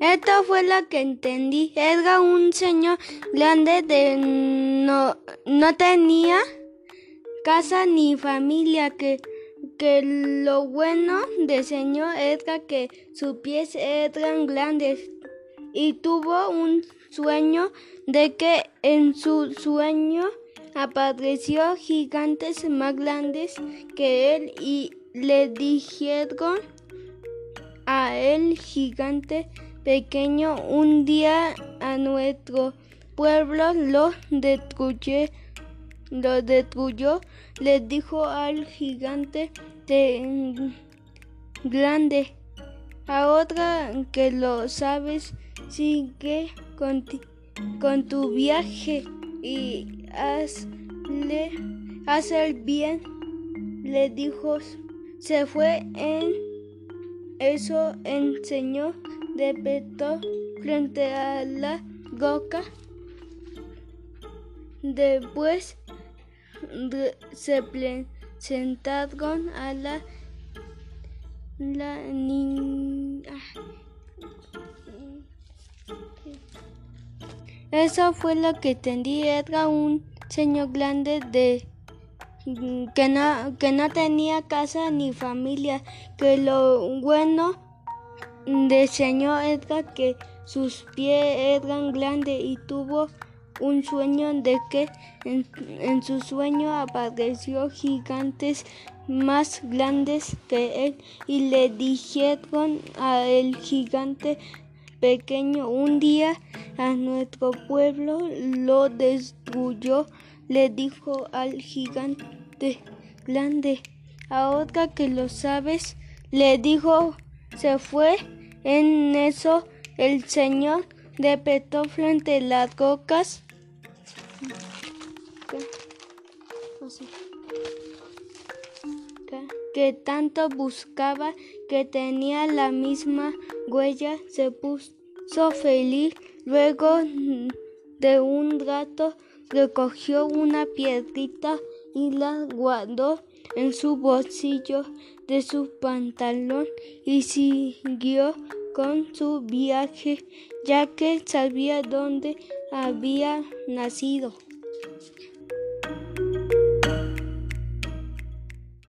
Esta fue la que entendí. Era un señor grande de no, no tenía casa ni familia que que lo bueno del Señor era que sus pies eran grandes y tuvo un sueño de que en su sueño apareció gigantes más grandes que él y le dijeron a él gigante pequeño un día a nuestro pueblo lo lo destruyó, le dijo al gigante de grande. Ahora que lo sabes, sigue con, con tu viaje y hazle, haz el bien, le dijo. Se fue en eso enseñó de peto frente a la roca. Después se presentaron a la, la niña. Eso fue lo que entendí. Era un señor grande de que no, que no tenía casa ni familia, que lo bueno señor era que sus pies eran grandes y tuvo un sueño de que en, su sueño apareció gigantes más grandes que él y le dijeron a el gigante pequeño un día a nuestro pueblo lo destruyó le dijo al gigante grande. Ahora que lo sabes le dijo se fue en eso el señor de petó frente las rocas que tanto buscaba que tenía la misma huella se puso feliz. Luego de un rato recogió una piedrita y la guardó en su bolsillo de su pantalón y siguió con su viaje ya que sabía dónde había nacido.